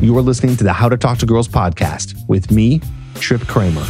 You are listening to the How to Talk to Girls podcast with me, Trip Kramer.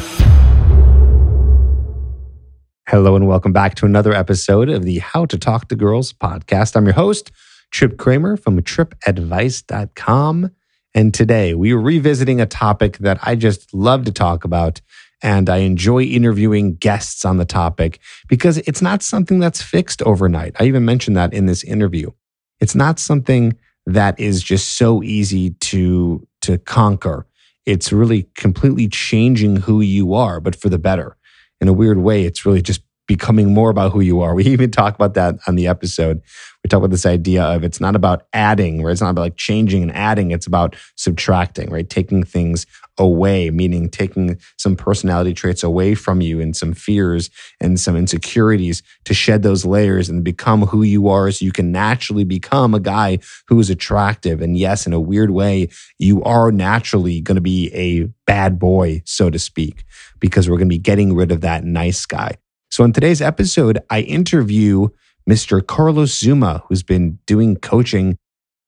Hello, and welcome back to another episode of the How to Talk to Girls podcast. I'm your host, Trip Kramer from tripadvice.com. And today we are revisiting a topic that I just love to talk about. And I enjoy interviewing guests on the topic because it's not something that's fixed overnight. I even mentioned that in this interview. It's not something that is just so easy to, to conquer. It's really completely changing who you are, but for the better. In a weird way, it's really just becoming more about who you are. We even talk about that on the episode. We talk about this idea of it's not about adding, right? It's not about like changing and adding. It's about subtracting, right? Taking things away, meaning taking some personality traits away from you and some fears and some insecurities to shed those layers and become who you are so you can naturally become a guy who is attractive. And yes, in a weird way, you are naturally going to be a bad boy, so to speak, because we're going to be getting rid of that nice guy. So, in today's episode, I interview Mr. Carlos Xuma, who's been doing coaching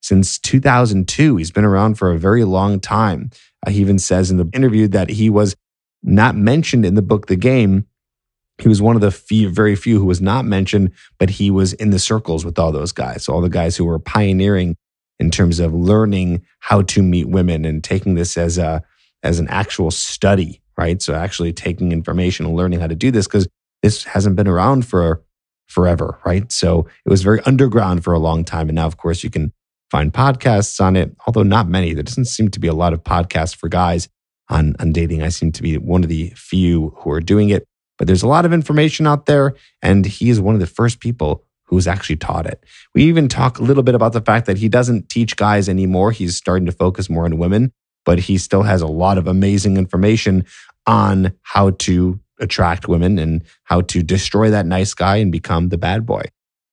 since 2002. He's been around for a very long time. Uh, he even says in the interview that he was not mentioned in the book The Game. He was one of the few, very few who was not mentioned, but he was in the circles with all those guys. So, all the guys who were pioneering in terms of learning how to meet women and taking this as a as an actual study, right? So actually taking information and learning how to do this because this hasn't been around for forever, right? So it was very underground for a long time. And now, of course, you can find podcasts on it, although not many. There doesn't seem to be a lot of podcasts for guys on, on dating. I seem to be one of the few who are doing it, but there's a lot of information out there. And he is one of the first people who's actually taught it. We even talk a little bit about the fact that he doesn't teach guys anymore. He's starting to focus more on women, but he still has a lot of amazing information on how to attract women and how to destroy that nice guy and become the bad boy.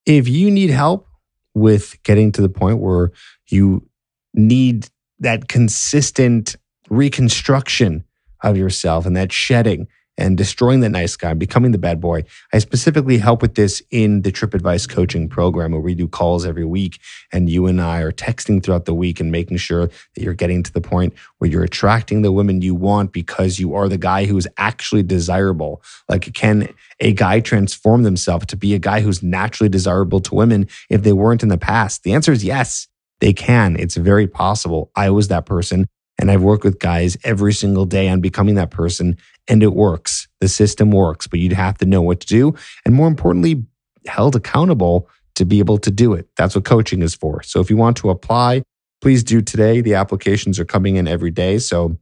If you need help with getting to the point where you need that consistent reconstruction of yourself and that shedding and destroying the nice guy, becoming the bad boy. I specifically help with this in the Trip Advice coaching program where we do calls every week and you and I are texting throughout the week and making sure that you're getting to the point where you're attracting the women you want because you are the guy who is actually desirable. Like can a guy transform themselves to be a guy who's naturally desirable to women if they weren't in the past? The answer is yes. They can. It's very possible. I was that person. And I've worked with guys every single day on becoming that person, and it works. The system works, but you'd have to know what to do. And more importantly, held accountable to be able to do it. That's what coaching is for. So if you want to apply, please do today. The applications are coming in every day. So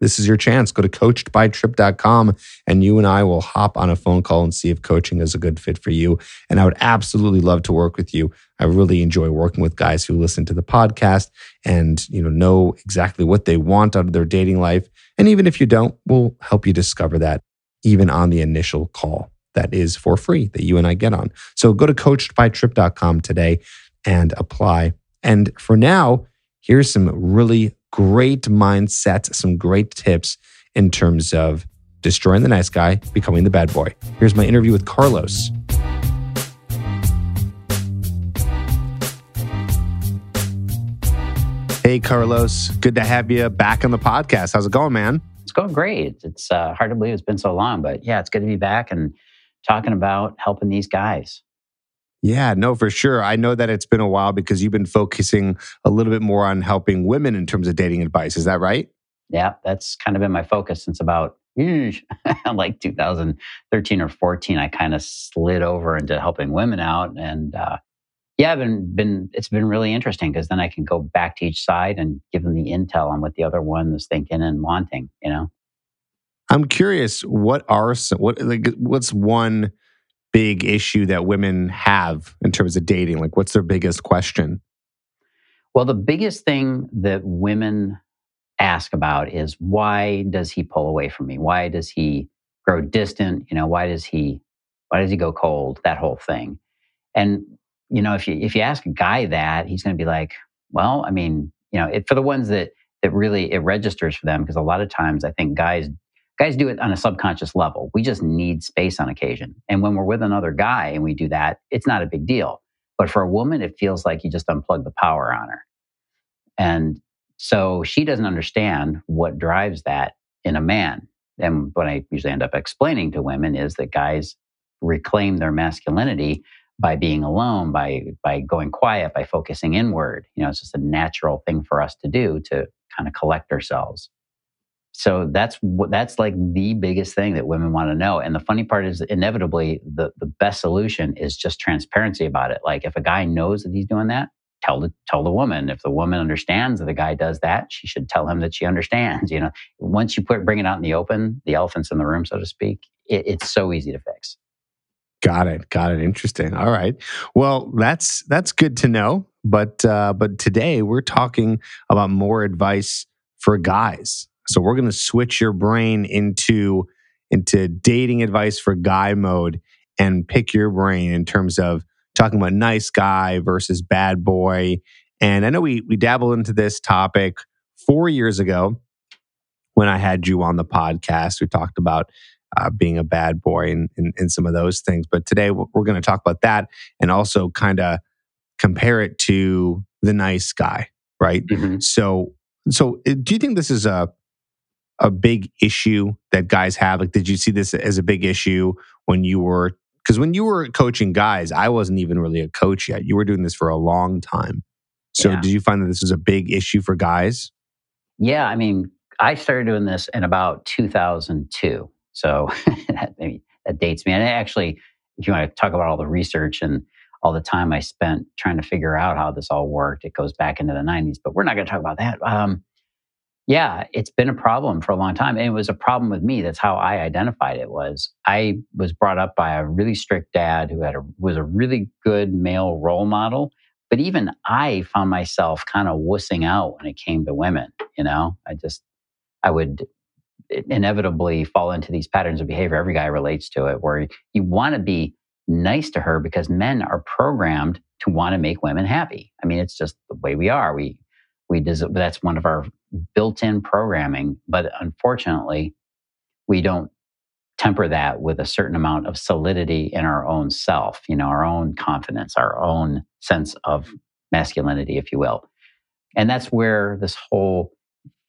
this is your chance. Go to coachedbytrip.com and you and I will hop on a phone call and see if coaching is a good fit for you. And I would absolutely love to work with you. I really enjoy working with guys who listen to the podcast and, you know, know exactly what they want out of their dating life. And even if you don't, we'll help you discover that even on the initial call that is for free that you and I get on. So go to coachedbytrip.com today and apply. And for now, here's some really great mindset, some great tips in terms of destroying the nice guy, becoming the bad boy. Here's my interview with Carlos. Hey, Carlos. Good to have you back on the podcast. How's it going, man? It's going great. It's uh, hard to believe it's been so long, but yeah, it's good to be back and talking about helping these guys. Yeah, no, for sure. I know that it's been a while because you've been focusing a little bit more on helping women in terms of dating advice. Is that right? Yeah, that's kind of been my focus since about like 2013 or 14. I kind of slid over into helping women out, and uh, yeah, I've been been it's been really interesting because then I can go back to each side and give them the intel on what the other one is thinking and wanting. You know, I'm curious. What are some, what like what's one big issue that women have in terms of dating? Like, what's their biggest question? Well, the biggest thing that women ask about is why does he pull away from me? Why does he grow distant? You know, why does he why does he go cold? That whole thing. And you know, if you if you ask a guy that, he's going to be like, well, I mean, you know, it, for the ones that that really it registers for them because a lot of times I think guys guys do it on a subconscious level. We just need space on occasion. And when we're with another guy and we do that, it's not a big deal. But for a woman, it feels like you just unplug the power on her. And So she doesn't understand what drives that in a man. And what I usually end up explaining to women is that guys reclaim their masculinity by being alone, by by going quiet, by focusing inward. You know, it's just a natural thing for us to do to kind of collect ourselves. So that's that's like the biggest thing that women want to know. And the funny part is, inevitably, the the best solution is just transparency about it. Like if a guy knows that he's doing that, tell the tell the woman. If the woman understands that the guy does that, she should tell him that she understands. You know, once you put bring it out in the open, the elephants in the room, so to speak, it, it's so easy to fix. Got it. Got it. Interesting. All right. Well, that's that's good to know. But uh, but today we're talking about more advice for guys so we're going to switch your brain into into dating advice for guy mode and pick your brain in terms of talking about nice guy versus bad boy. And I know we we dabbled into this topic 4 years ago when I had you on the podcast. We talked about uh, being a bad boy and, and, and, some of those things. But today we're going to talk about that and also kind of compare it to the nice guy, right? Mm-hmm. So, so uh, do you think this is a a big issue that guys have? Like, did you see this as a big issue when you were? Because when you were coaching guys, I wasn't even really a coach yet. You were doing this for a long time. So, yeah. did you find that this was a big issue for guys? Yeah, I mean, I started doing this in about 2002. So that, that dates me. And actually, if you want to talk about all the research and all the time I spent trying to figure out how this all worked, it goes back into the 90s. But we're not going to talk about that. Um, yeah, it's been a problem for a long time. And it was a problem with me. That's how I identified it was I was brought up by a really strict dad who had a was a really good male role model. But even I found myself kind of wussing out when it came to women. You know, I just I would inevitably fall into these patterns of behavior. Every guy relates to it, where you want to be nice to her because men are programmed to want to make women happy. I mean, it's just the way we are. We we des- that's one of our built-in programming but unfortunately we don't temper that with a certain amount of solidity in our own self you know our own confidence our own sense of masculinity if you will. And that's where this whole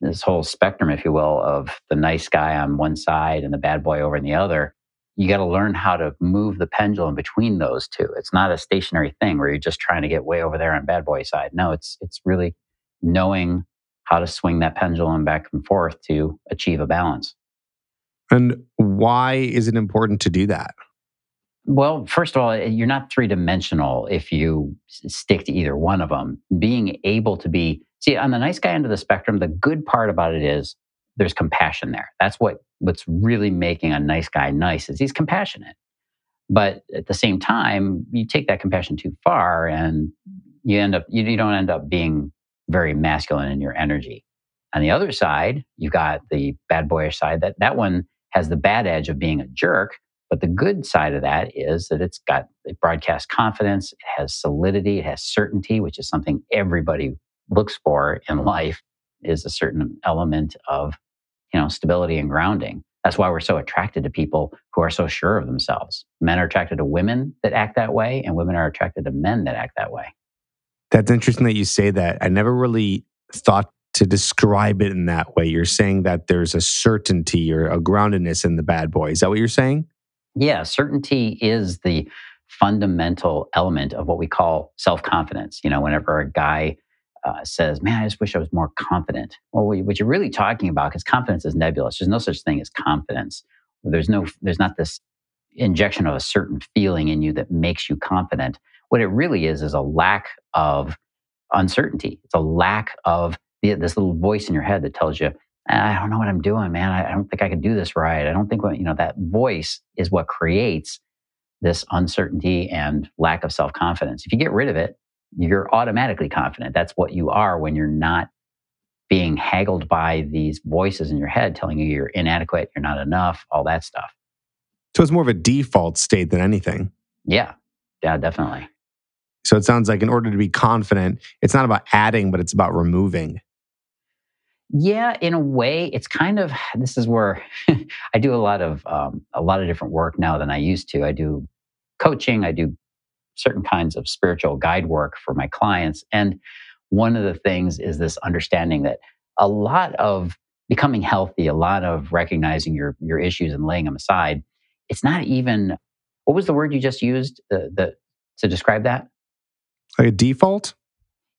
this whole spectrum if you will of the nice guy on one side and the bad boy over on the other you got to learn how to move the pendulum between those two. It's not a stationary thing where you're just trying to get way over there on bad boy side. No it's it's really knowing how to swing that pendulum back and forth to achieve a balance. And why is it important to do that? Well, first of all, eh, you're not three dimensional if you stick to either one of them. Being able to be, see, on the nice guy end of the spectrum, the good part about it is there's compassion there. That's what what's really making a nice guy nice is he's compassionate. But at the same time, you take that compassion too far and you end up you, you don't end up being very masculine in your energy. On the other side, you've got the bad boyish side. That that one has the bad edge of being a jerk, but the good side of that is that it's got it broadcasts confidence, it has solidity, it has certainty, which is something everybody looks for in life. Is a certain element of you know stability and grounding. That's why we're so attracted to people who are so sure of themselves. Men are attracted to women that act that way, and women are attracted to men that act that way. That's interesting that you say that. I never really thought to describe it in that way. You're saying that there's a certainty or a groundedness in the bad boy. Is that what you're saying? Yeah, certainty is the fundamental element of what we call self confidence. You know, whenever a guy uh, says, Man, I just wish I was more confident. Well, what you're really talking about, because confidence is nebulous, there's no such thing as confidence. There's no, there's not this injection of a certain feeling in you that makes you confident. What it really is is a lack of uncertainty. It's a lack of the, this little voice in your head that tells you, I don't know what I'm doing, man. I, I don't think I can do this right. I don't think, what, you know, that voice is what creates this uncertainty and lack of self confidence. If you get rid of it, you're automatically confident. That's what you are when you're not being haggled by these voices in your head telling you you're inadequate, you're not enough, all that stuff. So it's more of a default state than anything. Yeah. Yeah, definitely. So it sounds like in order to be confident, it's not about adding, but it's about removing. Yeah, in a way, it's kind of this is where I do a lot of um, a lot of different work now than I used to. I do coaching, I do certain kinds of spiritual guide work for my clients, and one of the things is this understanding that a lot of becoming healthy, a lot of recognizing your your issues and laying them aside, it's not even what was the word you just used the, the to describe that? Like a default?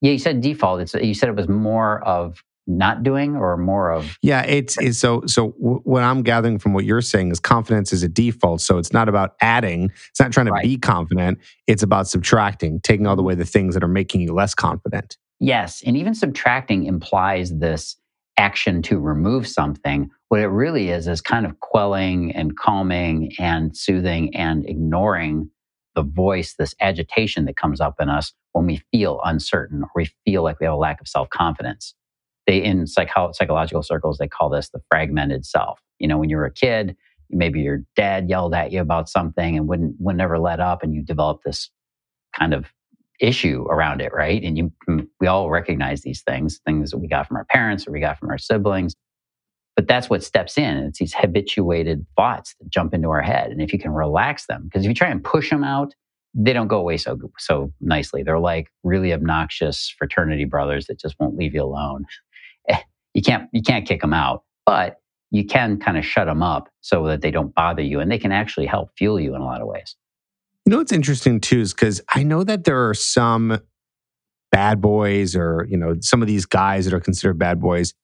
Yeah, you said default. It's you said it was more of not doing or more of yeah it's, it's so so w- what i'm gathering from what you're saying is confidence is a default so it's not about adding it's not trying to Right. be confident it's about subtracting taking all the mm-hmm. way the things that are making you less confident Yes, and even subtracting implies this action to remove something. What it really is is kind of quelling and calming and soothing and ignoring the voice, this agitation that comes up in us when we feel uncertain or we feel like we have a lack of self confidence. They in psycho- psychological circles they call this the fragmented self. You know, when you were a kid, maybe your dad yelled at you about something and wouldn't would never let up, and you develop this kind of issue around it, right? And you, we all recognize these things, things that we got from our parents or we got from our siblings. But that's what steps in. It's these habituated thoughts that jump into our head. And if you can relax them, because if you try and push them out, they don't go away so so nicely. They're like really obnoxious fraternity brothers that just won't leave you alone. Eh, you can't you can't kick them out, but you can kind of shut them up so that they don't bother you, and they can actually help fuel you in a lot of ways. you know what's interesting too is because i know that there are some bad boys or you know some of these guys that are considered bad boys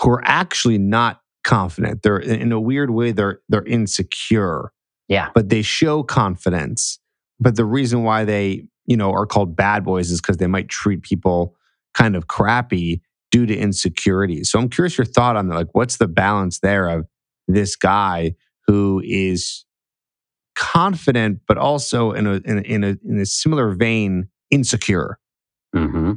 who are actually not confident they're in a weird way they're they're insecure Yeah. but they show confidence. But the reason why they, you know, are called bad boys is because they might treat people kind of crappy due to insecurity. So I'm curious your thought on that. Like, what's the balance there of this guy who is confident, but also in a in a, in a, in a similar vein, insecure? Mm-hmm.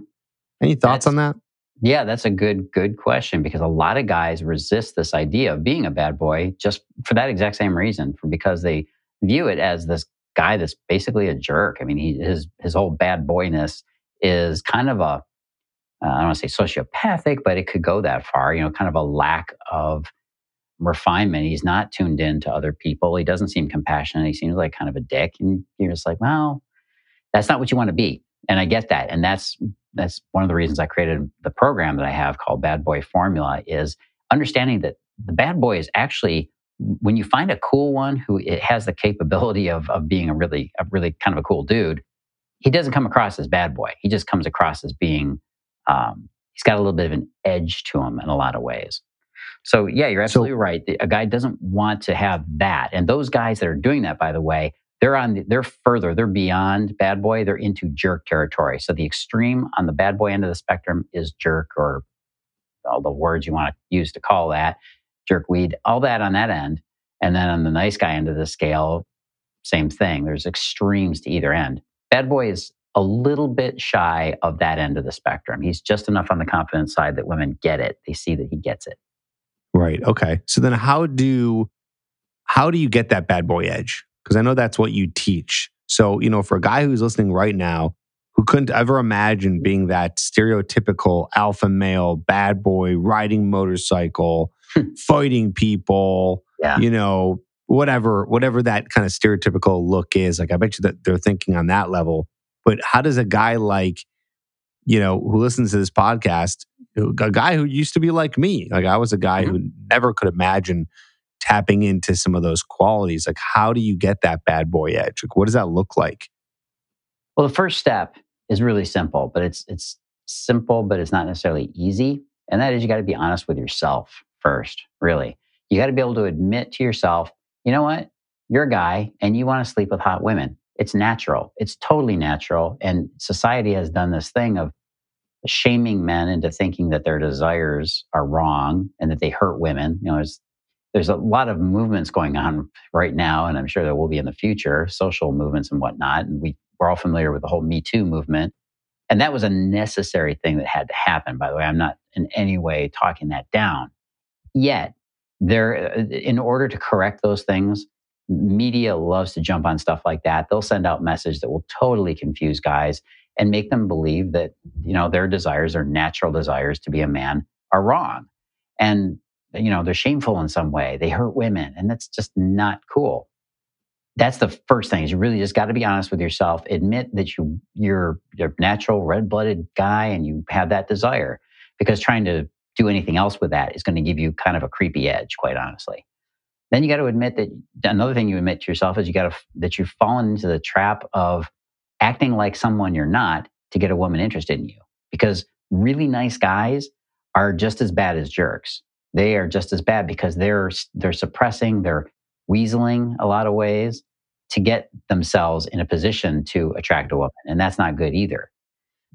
Any thoughts That's- on that? Yeah, that's a good good question because a lot of guys resist this idea of being a bad boy just for that exact same reason, for because they view it as this guy that's basically a jerk. I mean, he, his his whole bad boyness is kind of a uh, I don't want to say sociopathic, but it could go that far. You know, kind of a lack of refinement. He's not tuned in to other people. He doesn't seem compassionate. He seems like kind of a dick, and you're just like, well, that's not what you want to be. And I get that, and that's that's one of the reasons I created the program that I have called Bad Boy Formula is understanding that the bad boy is actually when you find a cool one who it has the capability of of being a really a really kind of a cool dude, he doesn't come across as bad boy. He just comes across as being um, he's got a little bit of an edge to him in a lot of ways. So yeah, you're So- absolutely right. A guy doesn't want to have that, and those guys that are doing that, by the way, they're on the, they're further they're beyond bad boy they're into jerk territory so the extreme on the bad boy end of the spectrum is jerk or all the words you want to use to call that jerk weed all that on that end and then on the nice guy end of the scale same thing there's extremes to either end bad boy is a little bit shy of that end of the spectrum he's just enough on the confidence side that women get it they see that he gets it Right. Okay. So then how do how do you get that bad boy edge? Because I know that's what you teach. So, you know, for a guy who's listening right now who couldn't ever imagine being that stereotypical alpha male, bad boy, riding motorcycle, hmm. fighting people, Yeah. you know, whatever, whatever that kind of stereotypical look is. Like I bet you that they're thinking on that level. But how does a guy like, you know, who listens to this podcast, a guy who used to be like me, like I was a guy mm-hmm. who never could imagine tapping into some of those qualities. Like, how do you get that bad boy edge? Like, what does that look like? Well, the first step is really simple, but it's it's simple, but it's not necessarily easy. And that is you got to be honest with yourself first, really. You got to be able to admit to yourself, you know what? You're a guy and you want to sleep with hot women. It's natural. It's totally natural. And society has done this thing of shaming men into thinking that their desires are wrong and that they hurt women. You know, there's there's a lot of movements going on right now, and I'm sure there will be in the future, social movements and whatnot. And we we're all familiar with the whole Me Too movement. And that was a necessary thing that had to happen, by the way. I'm not in any way talking that down. Yet, there, uh, in order to correct those things, media loves to jump on stuff like that. They'll send out message that will totally confuse guys and make them believe that, you know, their desires, their natural desires to be a man are wrong. And, you know, they're shameful in some way. They hurt women, and that's just not cool. that's the first thing is you really just got to be honest with yourself admit that you you're a natural red-blooded guy and you have that desire because trying to do anything else with that is going to give you kind of a creepy edge quite honestly then you got to admit that another thing you admit to yourself is you got to that you've fallen into the trap of acting like someone you're not to get a woman interested in you because really nice guys are just as bad as jerks they are just as bad because they're they're suppressing they're weaseling a lot of ways to get themselves in a position to attract a woman. And that's not good either.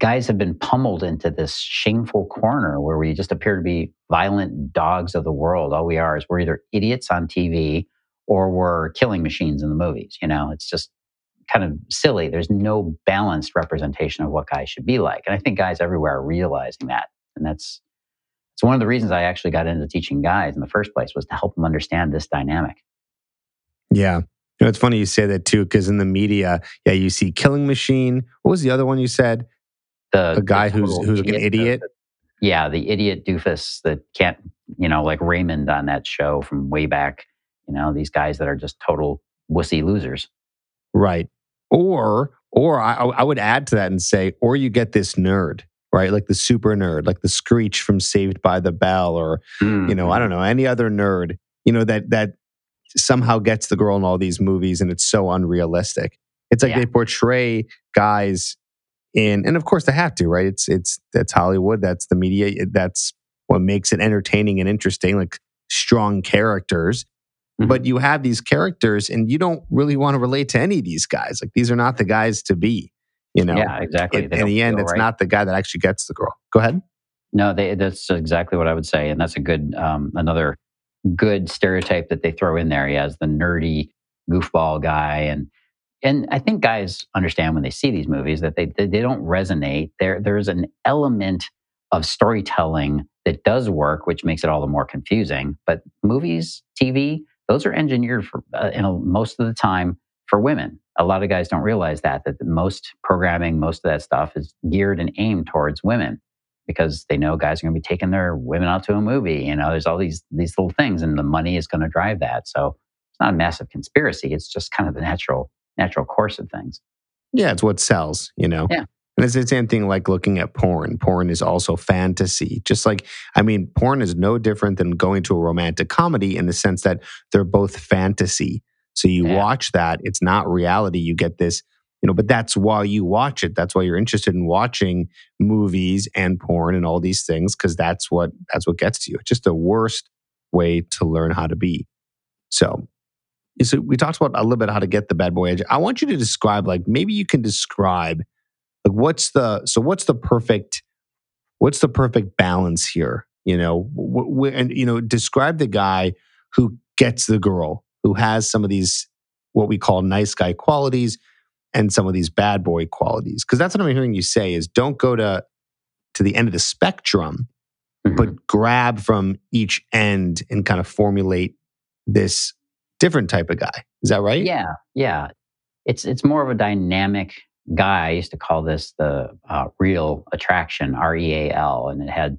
Guys have been pummeled into this shameful corner where we just appear to be violent dogs of the world. All we are is we're either idiots on TV or we're killing machines in the movies. You know, it's just kind of silly. There's no balanced representation of what guys should be like. And I think guys everywhere are realizing that. And that's it's one of the reasons I actually got into teaching guys in the first place was to help them understand this dynamic. Yeah. You know, it's funny you say that too, because in the media, yeah, you see Killing Machine. What was the other one you said? The a guy who's who's like an idiot. The, yeah, the idiot doofus that can't, you know, like Raymond on that show from way back. You know, these guys that are just total wussy losers. Right. Or or I, I would add to that and say, or you get this nerd right? Like the super nerd, like the Screech from Saved by the Bell, or mm-hmm. you know, I don't know, any other nerd, you know, that that somehow gets the girl in all these movies and it's so unrealistic. It's like yeah. they portray guys in and of course they have to, right? It's it's that's Hollywood, that's the media, that's what makes it entertaining and interesting, like strong characters. Mm-hmm. But you have these characters and you don't really want to relate to any of these guys. Like these are not the guys to be, you know. Yeah, exactly. In, in the end, it's right. not the guy that actually gets the girl. Go ahead. No, they, that's exactly what I would say, and that's a good um, another good stereotype that they throw in there. He has the nerdy goofball guy and and I think guys understand when they see these movies that they they, they don't resonate. There there's an element of storytelling that does work, which makes it all the more confusing. But movies, TV, those are engineered for uh, you know, most of the time for women. A lot of guys don't realize that that most programming, most of that stuff is geared and aimed towards women because they know guys are going to be taking their women out to a movie. You know, there's all these these little things, and the money is going to drive that. So it's not a massive conspiracy. It's just kind of the natural natural course of things. Yeah, it's what sells. You know. Yeah. And it's the same thing like looking at porn. Porn is also fantasy. Just like, I mean, porn is no different than going to a romantic comedy in the sense that they're both fantasy. So you yeah. watch that, it's not reality. You get this you know but that's why you watch it that's why you're interested in watching movies and porn and all these things because that's what that's what gets to you it's just the worst way to learn how to be so so we talked about a little bit how to get the bad boy edge i want you to describe like maybe you can describe like what's the so what's the perfect what's the perfect balance here you know w- w- and you know describe the guy who gets the girl who has some of these what we call nice guy qualities and some of these bad boy qualities. Because that's what i'm hearing you say is don't go to to the end of the spectrum mm-hmm. but grab from each end and kind of formulate this different type of guy. Is that right? Yeah yeah. It's it's more of a dynamic guy i used to call this the uh, real attraction r-e-a-l and it had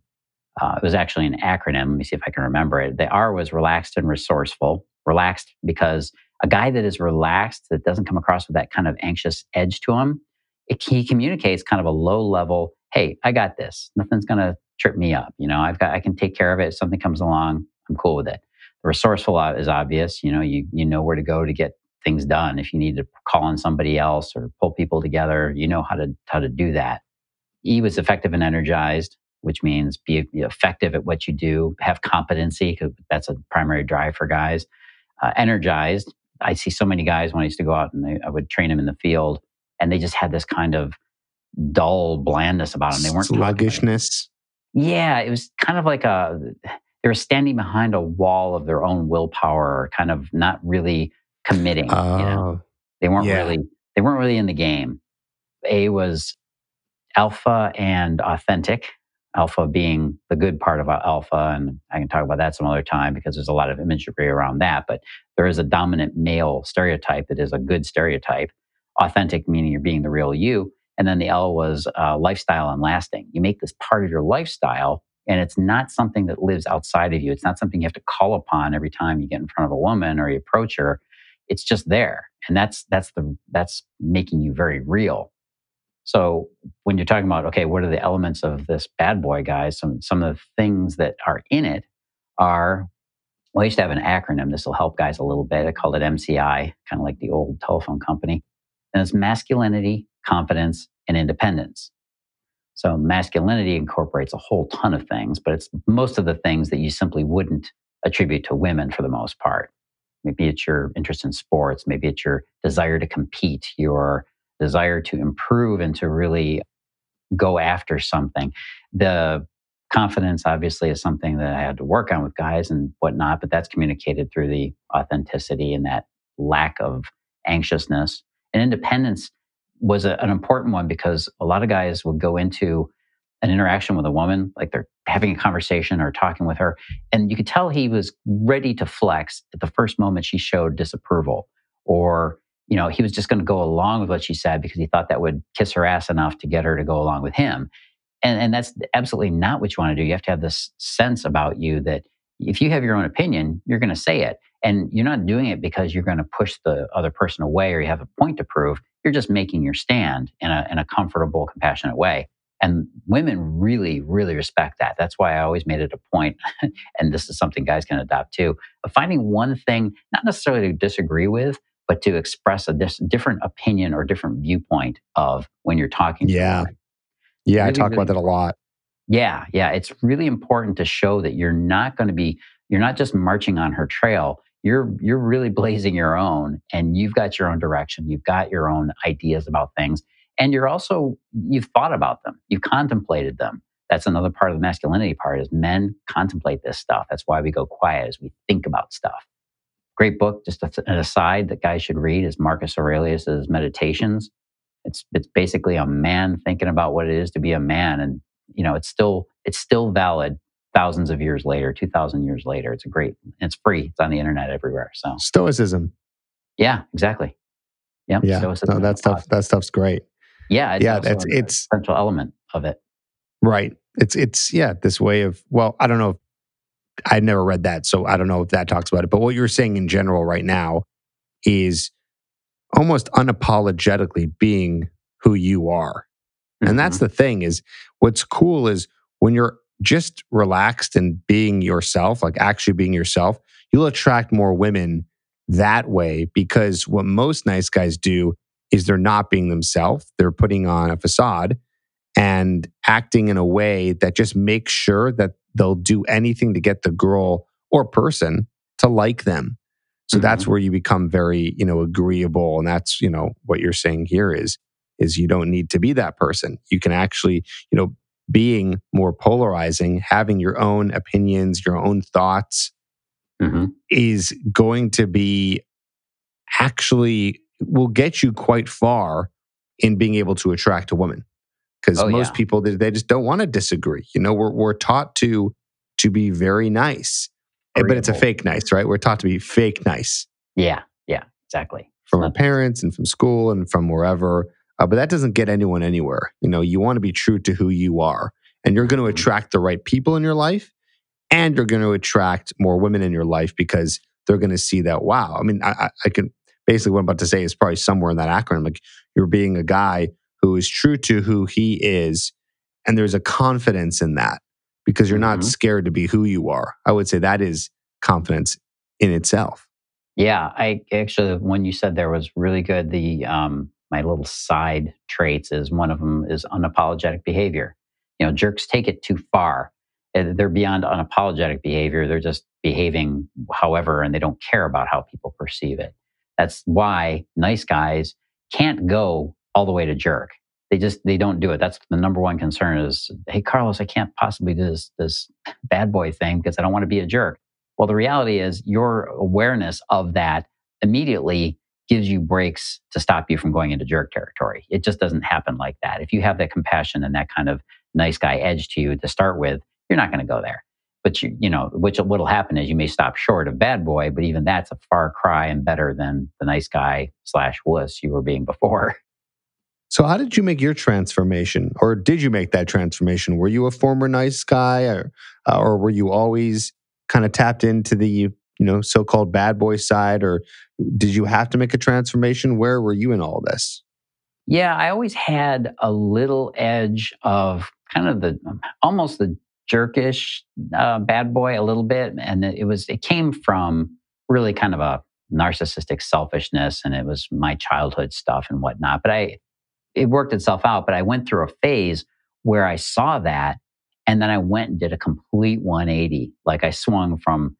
uh, it was actually an acronym. Let me see if i can remember it. The r was relaxed and resourceful relaxed because a guy that is relaxed, that doesn't come across with that kind of anxious edge to him, it, he communicates kind of a low level, hey, I got this. Nothing's going to trip me up. You know, I've got, I can take care of it. If something comes along, I'm cool with it. The resourceful is obvious. You know, you, you know where to go to get things done. If you need to call on somebody else or pull people together, you know how to, how to do that. E was effective and energized, which means be effective at what you do, have competency, because that's a primary drive for guys. Uh, energized I see so many guys when I used to go out and they, I would train them in the field, and they just had this kind of dull blandness about them. They weren't sluggishness. Yeah, it was kind of like a they were standing behind a wall of their own willpower, kind of not really committing. you know? Oh, they weren't yeah. really they weren't really in the game. A was alpha and authentic alpha being the good part of alpha and i can talk about that some other time because there's a lot of imagery around that but there is a dominant male stereotype that is a good stereotype authentic meaning you're being the real you and then the l was uh, lifestyle and lasting you make this part of your lifestyle and it's not something that lives outside of you it's not something you have to call upon every time you get in front of a woman or you approach her It's just there. And that's that's the that's making you very real. So when you're talking about, okay, what are the elements of this bad boy guy? Some some of the things that are in it are well, I used to have an acronym. This will help guys a little bit. I called it MCI, kind of like the old telephone company. And it's masculinity, confidence, and independence. So masculinity incorporates a whole ton of things, but it's most of the things that you simply wouldn't attribute to women for the most part. Maybe it's your interest in sports, maybe it's your desire to compete, your desire to improve and to really go after something. The confidence obviously is something that I had to work on with guys and whatnot, but that's communicated through the authenticity and that lack of anxiousness. And independence was a, an important one because a lot of guys would go into an interaction with a woman, like they're having a conversation or talking with her, and you could tell he was ready to flex at the first moment she showed disapproval, or you know he was just going to go along with what she said because he thought that would kiss her ass enough to get her to go along with him, and and that's absolutely not what you want to do. You have to have this sense about you that if you have your own opinion, you're going to say it, and you're not doing it because you're going to push the other person away or you have a point to prove. You're just making your stand in a in a comfortable, compassionate way. And women really, really respect that. That's why I always made it a point, and this is something guys can adopt too, finding one thing, not necessarily to disagree with, but to express a dis- different opinion or different viewpoint of when you're talking yeah. Yeah, really, I talk really about that a lot. Yeah, yeah. It's really important to show that you're not going to be, you're not just marching on her trail. You're you're really blazing your own and you've got your own direction. You've got your own ideas about things and you're also you've thought about them you've contemplated them that's another part of the masculinity part is men contemplate this stuff that's why we go quiet as we think about stuff great book just an aside that guys should read is marcus aurelius's meditations. It's it's basically a man thinking about what it is to be a man and you know it's still it's still valid thousands of years later 2000 years later. It's a great it's free. It's on the internet everywhere so. Stoicism. Yeah exactly. Yep, yeah. no, that stuff that stuff's great. Yeah, it's yeah, that's it's central element of it. Right. It's it's yeah, this way of well, I don't know. I never read that, so I don't know if that talks about it. But what you're saying in general right now is almost unapologetically being who you are. Mm-hmm. And that's mm-hmm. the thing is what's cool is when you're just relaxed and being yourself, like actually being yourself, you'll attract more women that way because what most nice guys do is they're not being themselves. They're putting on a facade and acting in a way that just makes sure that they'll do anything to get the girl or person to like them. So mm-hmm. that's where you become very, you know, agreeable. And that's, you know, what you're saying here is, is you don't need to be that person. You can actually, you know, being more polarizing, having your own opinions, your own thoughts mm-hmm. is going to be actually will get you quite far in being able to attract a woman because oh, most yeah. people they, they, just don't want to disagree you know we're, we're taught to to be very nice Agreeable. but it's a fake nice right we're taught to be fake nice yeah yeah exactly from our parents and from school and from wherever uh, but that doesn't get anyone anywhere you know you want to be true to who you are and you're going to mm-hmm. attract the right people in your life and you're going to attract more women in your life because they're going to see that wow i mean i, I can basically what I'm about to say is probably somewhere in that acronym. Like you're being a guy who is true to who he is, and there's a confidence in that because you're not mm-hmm. scared to be who you are. I would say that is confidence in itself. Yeah, I actually when you said there was really good. The um, my little side traits is one of them is unapologetic behavior. You know, jerks take it too far. They're beyond unapologetic behavior. They're just behaving however, and they don't care about how people perceive it. That's why nice guys can't go all the way to jerk. They just they don't do it. That's the number one concern is, hey Carlos, I can't possibly do this this bad boy thing because I don't want to be a jerk. Well, the reality is your awareness of that immediately gives you brakes to stop you from going into jerk territory. It just doesn't happen like that. If you have that compassion and that kind of nice guy edge to you to start with, you're not going to go there but you you know which what'll happen is you may stop short of bad boy but even that's a far cry and better than the nice guy slash wuss you were being before so how did you make your transformation or did you make that transformation were you a former nice guy or, uh, or were you always kind of tapped into the you know so-called bad boy side or did you have to make a transformation? Where were you in all this? Yeah, I always had a little edge of kind of the almost the jerkish uh, bad boy a little bit, and it was it came from really kind of a narcissistic selfishness, and it was my childhood stuff and whatnot. But I it worked itself out. But I went through a phase where I saw that, and then I went and did a complete 180. Like I swung from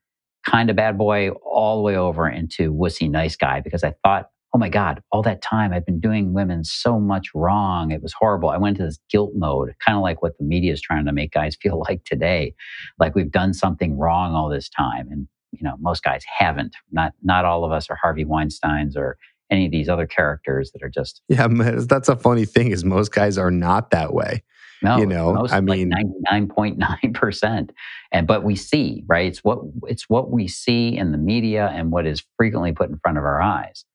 kind of bad boy all the way over into wussy nice guy because I thought oh my God, all that time I've been doing women so much wrong. It was horrible. I went into this guilt mode, kind of like what the media is trying to make guys feel like today, like we've done something wrong all this time. And, you know, most guys haven't. Not, not all of us are Harvey Weinsteins or any of these other characters that are just. Yeah, that's a funny thing is most guys are not that way. No, you know, most, I mean, ninety nine point nine percent, and but we see right. It's what it's what we see in the media and what is frequently put in front of our eyes.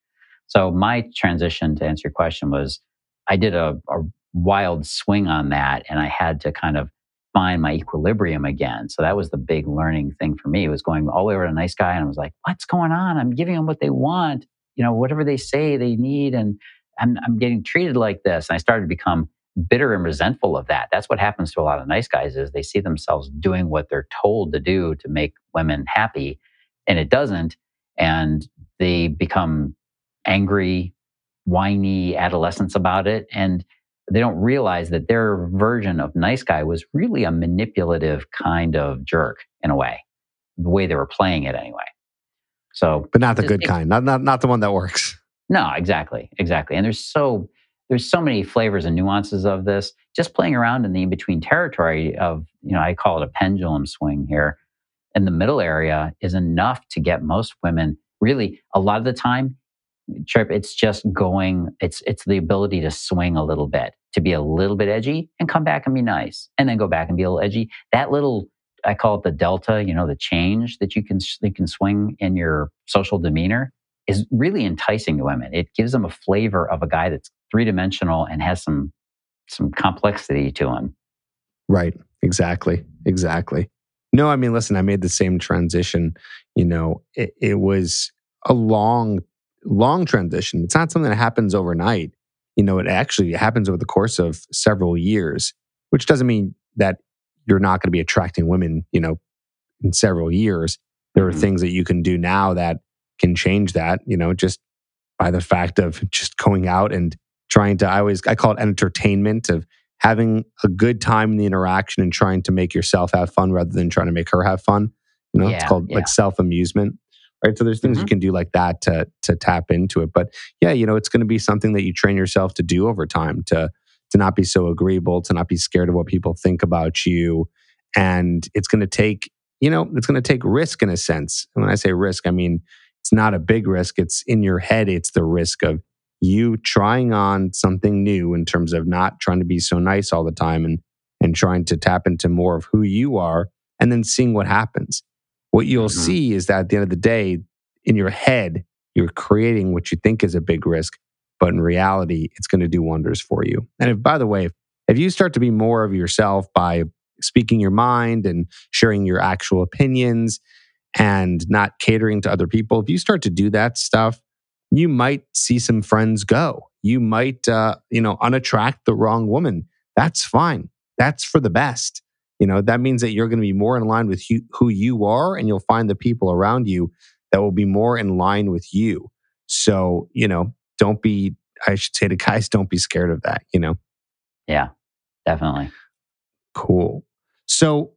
So my transition to answer your question was I did a, a wild swing on that and I had to kind of find my equilibrium again. So that was the big learning thing for me. It was going all the way over to a nice guy and I was like, what's going on? I'm giving them what they want, you know, whatever they say they need. And I'm, I'm getting treated like this. And I started to become bitter and resentful of that. That's what happens to a lot of nice guys is they see themselves doing what they're told to do to make women happy and it doesn't. And they become angry, whiny adolescents about it. And they don't realize that their version of nice guy was really a manipulative kind of jerk in a way, the way they were playing it anyway. So, but not the good kind, not, not, not the one that works. No, exactly. Exactly. And there's so, there's so many flavors and nuances of this. Just playing around in the in between territory of, you know, I call it a pendulum swing here. In the middle area is enough to get most women really a lot of the time trip it's just going it's it's the ability to swing a little bit to be a little bit edgy and come back and be nice and then go back and be a little edgy that little i call it the delta you know the change that you can you can swing in your social demeanor is really enticing to women. It gives them a flavor of a guy that's three-dimensional and has some some complexity to him. Right. Exactly. Exactly. No i mean listen i made the same transition you know it, it was a long long transition. It's not something that happens overnight. You know, it actually happens over the course of several years, which doesn't mean that you're not going to be attracting women, you know, in several years. There are mm-hmm. things that you can do now that can change that, you know, just by the fact of just going out and trying to, I always, I call it entertainment of having a good time in the interaction and trying to make yourself have fun rather than trying to make her have fun. You know, yeah, it's called yeah. like self amusement right? So there's things mm-hmm. you can do like that to to tap into it. But yeah, you know, it's going to be something that you train yourself to do over time to to not be so agreeable, to not be scared of what people think about you, and it's going to take you know it's going to take risk in a sense. And when I say risk, I mean it's not a big risk. It's in your head. It's the risk of you trying on something new in terms of not trying to be so nice all the time and and trying to tap into more of who you are and then seeing what happens what you'll mm-hmm. see is that at the end of the day, in your head, you're creating what you think is a big risk, but in reality, it's going to do wonders for you. And if, by the way, if you start to be more of yourself by speaking your mind and sharing your actual opinions and not catering to other people, if you start to do that stuff, you might see some friends go. You might, uh, you know, unattract the wrong woman. That's fine. That's for the best. You know, that means that you're going to be more in line with who you are, and you'll find the people around you that will be more in line with you. So, you know, don't be, I should say to guys, don't be scared of that, you know? Yeah, definitely. Cool. So,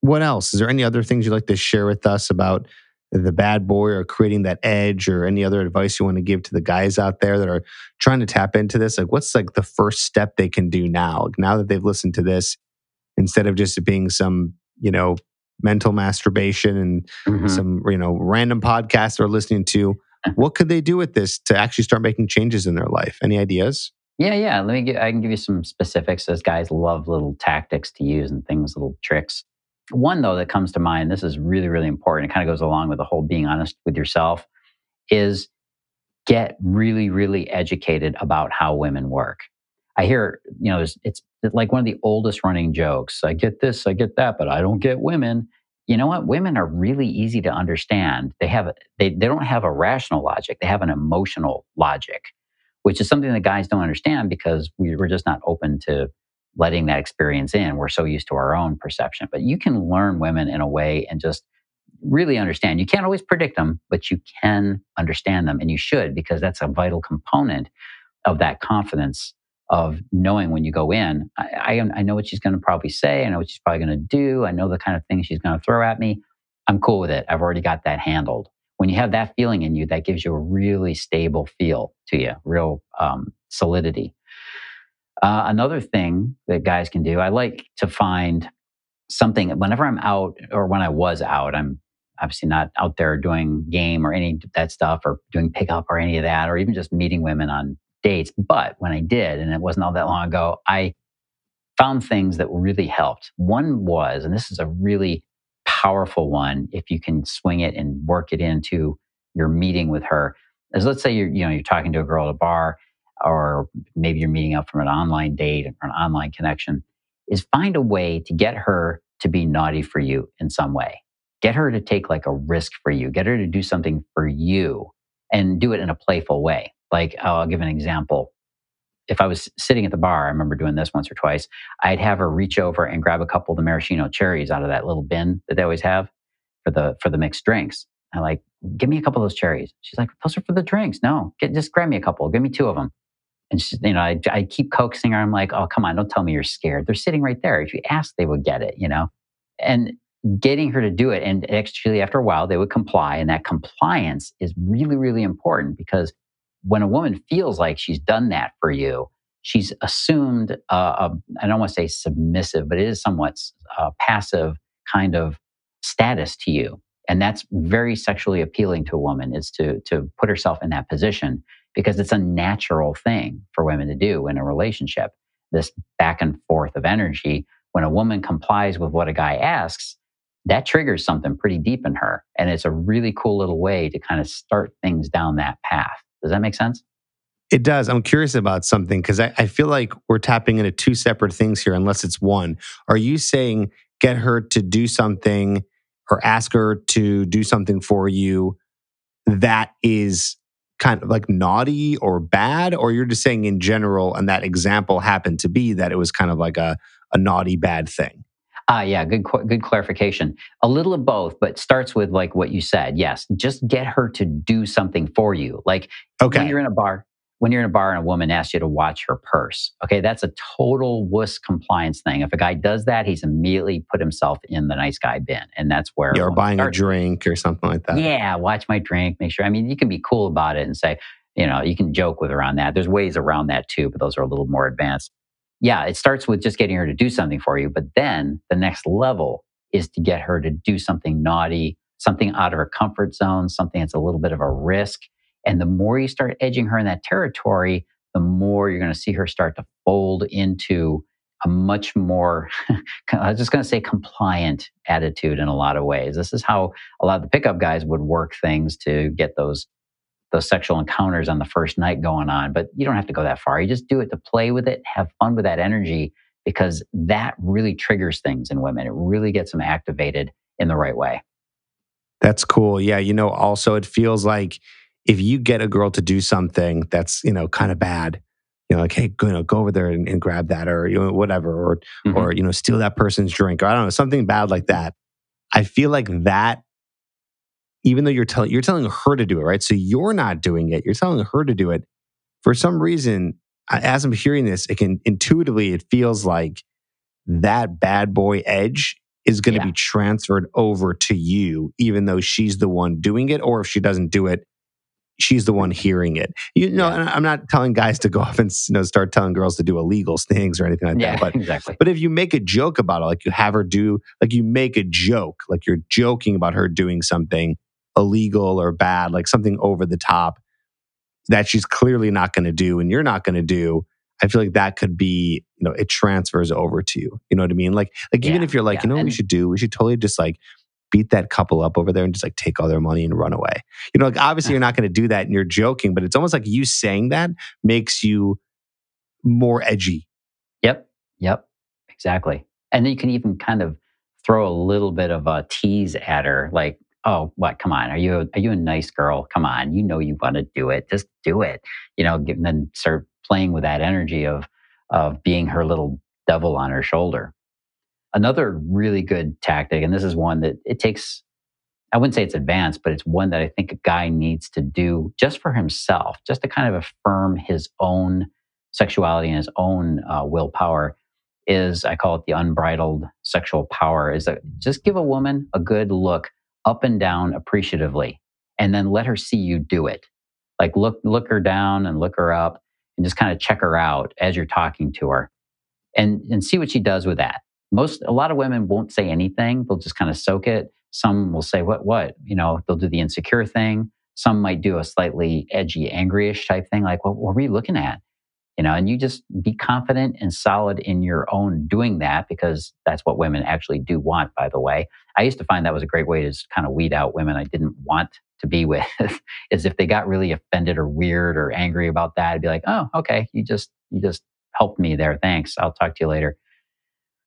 what else? Is there any other things you'd like to share with us about the bad boy or creating that edge or any other advice you want to give to the guys out there that are trying to tap into this? Like, what's like the first step they can do now? Now that they've listened to this, instead of just being some, you know, mental masturbation and mm-hmm. some, you know, random podcast they're listening to. What could they do with this to actually start making changes in their life? Any ideas? Yeah, yeah. Let me I can give you some specifics as guys love little tactics to use and things, little tricks. One, though, that comes to mind, this is really, really important. It kind of goes along with the whole being honest with yourself, is get really, really educated about how women work. I hear, you know, it's like one of the oldest running jokes. I get this, I get that, but I don't get women. You know what? Women are really easy to understand. They have they they don't have a rational logic. They have an emotional logic, which is something that guys don't understand because we, we're just not open to letting that experience in. We're so used to our own perception. But you can learn women in a way and just really understand. You can't always predict them, but you can understand them, and you should because that's a vital component of that confidence of knowing when you go in. I, I, I know what she's going to probably say. I know what she's probably going to do. I know the kind of things she's going to throw at me. I'm cool with it. I've already got that handled. When you have that feeling in you, that gives you a really stable feel to you, real um, solidity. Uh, another thing that guys can do, I like to find something whenever I'm out or when I was out, I'm obviously not out there doing game or any that stuff or doing pickup or any of that, or even just meeting women on But when I did, and it wasn't all that long ago, I found things that really helped. One was, and this is a really powerful one, if you can swing it and work it into your meeting with her, is let's say you're, you know, you're talking to a girl at a bar, or maybe you're meeting up from an online date or an online connection, is find a way to get her to be naughty for you in some way. Get her to take like a risk for you. Get her to do something for you and do it in a playful way. Like, oh, I'll give an example. If I was sitting at the bar, I remember doing this once or twice, I'd have her reach over and grab a couple of the maraschino cherries out of that little bin that they always have for the for the mixed drinks. I like, give me a couple of those cherries. She's like, those are for the drinks. No, get, just grab me a couple. Give me two of them. And she, you know, I, I keep coaxing her. I'm like, oh, come on, don't tell me you're scared. They're sitting right there. If you ask, they would get it, you know? And getting her to do it. And actually, after a while, they would comply. And that compliance is really, really important because when a woman feels like she's done that for you, she's assumed, uh, a, I don't want to say submissive, but it is somewhat uh, passive kind of status to you. And that's very sexually appealing to a woman is to, to put herself in that position because it's a natural thing for women to do in a relationship. This back and forth of energy. When a woman complies with what a guy asks, that triggers something pretty deep in her. And it's a really cool little way to kind of start things down that path. Does that make sense? It does. I'm curious about something because I, I, feel like we're tapping into two separate things here, unless it's one. Are you saying get her to do something or ask her to do something for you that is kind of like naughty or bad? Or you're just saying in general, and that example happened to be that it was kind of like a, a naughty, bad thing? Ah, yeah, good, good clarification. A little of both, but starts with like what you said. Yes, just get her to do something for you. Like okay. when you're in a bar, when you're in a bar and a woman asks you to watch her purse, okay, that's a total wuss compliance thing. If a guy does that, he's immediately put himself in the nice guy bin, and that's where you're buying starts. a drink or something like that. Yeah, watch my drink. Make sure. I mean, you can be cool about it and say, you know, you can joke with her on that. There's ways around that too, but those are a little more advanced yeah, it starts with just getting her to do something for you. But then the next level is to get her to do something naughty, something out of her comfort zone, something that's a little bit of a risk. And the more you start edging her in that territory, the more you're going to see her start to fold into a much more, I was just going to say compliant attitude in a lot of ways. This is how a lot of the pickup guys would work things to get those those sexual encounters on the first night going on. But you don't have to go that far. You just do it to play with it, have fun with that energy, because that really triggers things in women. It really gets them activated in the right way. That's cool. Yeah. You know, also, it feels like if you get a girl to do something that's, you know, kind of bad, you know, like, hey, you know, go over there and, and grab that or, you know, whatever, or, mm-hmm. or, you know, steal that person's drink or I don't know, something bad like that. I feel like that even though you're telling you're telling her to do it, right? So you're not doing it. You're telling her to do it. For some reason, as I'm hearing this, it can intuitively it feels like that bad boy edge is going to yeah. be transferred over to you, even though she's the one doing it, or if she doesn't do it, she's the one hearing it. You know, yeah. I'm not telling guys to go off and you know start telling girls to do illegal things or anything like yeah, that. But exactly. But if you make a joke about it, like you have her do, like you make a joke, like you're joking about her doing something, illegal or bad, like something over the top that she's clearly not going to do and you're not going to do. I feel like that could be, you know, it transfers over to you. You know what I mean? Like, like yeah, even if you're like, yeah. you know what and we should do? We should totally just like beat that couple up over there and just like take all their money and run away. You know, like obviously you're not going to do that and you're joking, but it's almost like you saying that makes you more edgy. Yep. Yep. Exactly. And then you can even kind of throw a little bit of a tease at her, like, "Oh, what? Come on, are you a, are you a nice girl? Come on, you know you want to do it, just do it." You know, and then start playing with that energy of of being her little devil on her shoulder. Another really good tactic, and this is one that it takes. I wouldn't say it's advanced, but it's one that I think a guy needs to do just for himself, just to kind of affirm his own sexuality and his own uh, willpower is I call it the unbridled sexual power is that just give a woman a good look up and down appreciatively and then let her see you do it. Like look look her down and look her up and just kind of check her out as you're talking to her and and see what she does with that. Most a lot of women won't say anything. They'll just kind of soak it. Some will say what what, you know, they'll do the insecure thing. Some might do a slightly edgy, angryish type thing like what were we looking at? You know and you just be confident and solid in your own doing that because that's what women actually do want by the way. I used to find that was a great way to kind of weed out women i didn't want to be with is if they got really offended or weird or angry about that i'd be like oh okay you just you just helped me there thanks i'll talk to you later.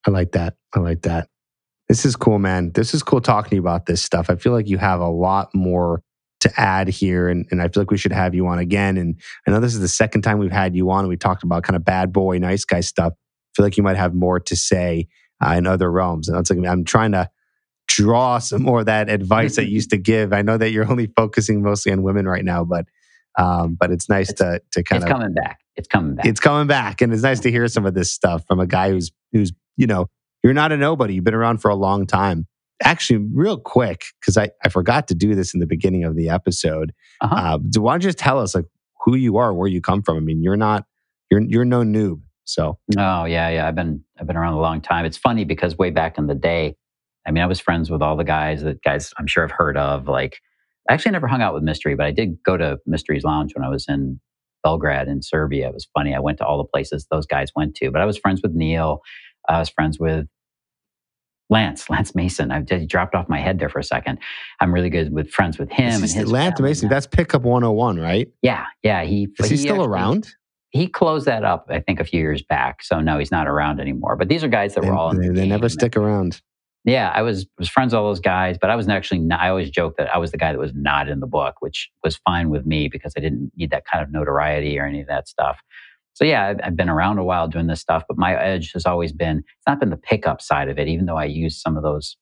I like that i like that. This is cool man. This is cool talking to you about this stuff. I feel like you have a lot more to add here. And, and I feel like we should have you on again. And I know this is the second time we've had you on. And we talked about kind of bad boy, nice guy stuff. I feel like you might have more to say uh, in other realms. And like, I'm trying to draw some more of that advice I used to give. I know that you're only focusing mostly on women right now, but um, but it's nice it's, to to kind it's of coming back. It's coming back. It's coming back, and it's nice to hear some of this stuff from a guy who's who's you know you're not a nobody. You've been around for a long time, actually, real quick, because I, I forgot to do this in the beginning of the episode. Uh-huh. Uh, do why don't you just tell us like who you are, where you come from? I mean, you're not you're you're no noob. So oh yeah, yeah. I've been I've been around a long time. It's funny because way back in the day, I mean, I was friends with all the guys that guys I'm sure have heard of. Like, I actually never hung out with Mystery, but I did go to Mystery's Lounge when I was in Belgrade in Serbia. It was funny. I went to all the places those guys went to, but I was friends with Neil. I was friends with Lance, Lance Mason. I just dropped off my head there for a second. I'm really good with friends with him and his Lance Mason. That's pickup 101, right? Yeah, yeah. He is he, he still actually, around? He closed that up, I think, a few years back. So no, he's not around anymore. But these are guys that they, were all. They, the they never stick around. Yeah, I was was friends with all those guys, but I was actually. Not, I always joke that I was the guy that was not in the book, which was fine with me because I didn't need that kind of notoriety or any of that stuff. So yeah, I've, been around a while doing this stuff, but my edge has always been it's not been the pickup side of it, even though I use some of those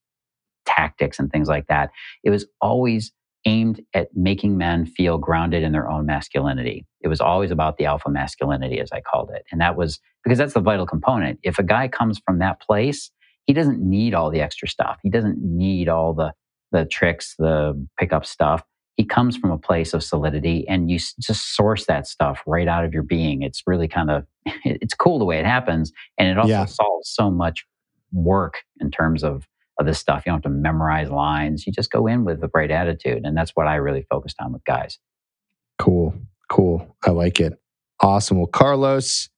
tactics and things like that. It was always aimed at making men feel grounded in their own masculinity. It was always about the alpha masculinity, as I called it. And that was because that's the vital component. If a guy comes from that place, he doesn't need all the extra stuff. He doesn't need all the the tricks, the pickup stuff he comes from a place of solidity and you just source that stuff right out of your being. It's really kind of it's cool the way it happens and it also yeah. solves so much work in terms of of this stuff. You don't have to memorize lines. You just go in with the right attitude and that's what i really focused on with guys. Cool cool. I like it. Awesome. Well carlos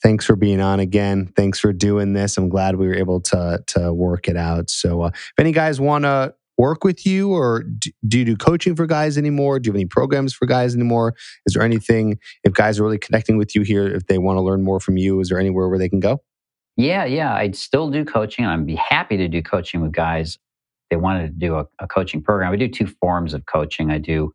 thanks for being on again. Thanks for doing this. I'm glad we were able to to work it out. So uh, if any guys want to work with you or do you do coaching for guys anymore? Do you have any programs for guys anymore? Is there anything, if guys are really connecting with you here, if they want to learn more from you, is there anywhere where they can go? Yeah, yeah. I'd still do coaching. I'd be happy to do coaching with guys. They wanted to do a, a coaching program. I do two forms of coaching. I do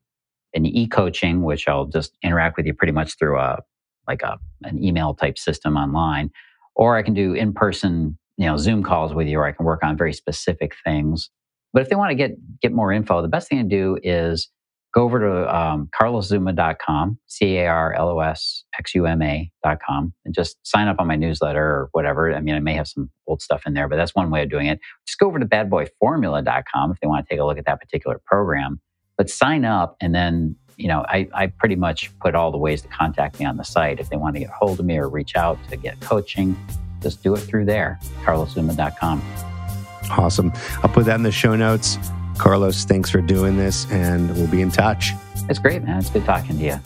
an e-coaching, which I'll just interact with you pretty much through a like a an email type system online, or I can do in-person, you know, Zoom calls with you, or I can work on very specific things. But if they want to get get more info, the best thing to do is go over to um, carlosxuma.com, C A R L O S X U M A.com, and just sign up on my newsletter or whatever. I mean, I may have some old stuff in there, but that's one way of doing it. Just go over to badboyformula.com if they want to take a look at that particular program. But sign up and then you know, I, I pretty much put all the ways to contact me on the site. If they want to get a hold of me or reach out to get coaching, just do it through there, carlosxuma.com. Awesome. I'll put that in the show notes. Carlos, thanks for doing this, and we'll be in touch. It's great, man. It's good talking to you.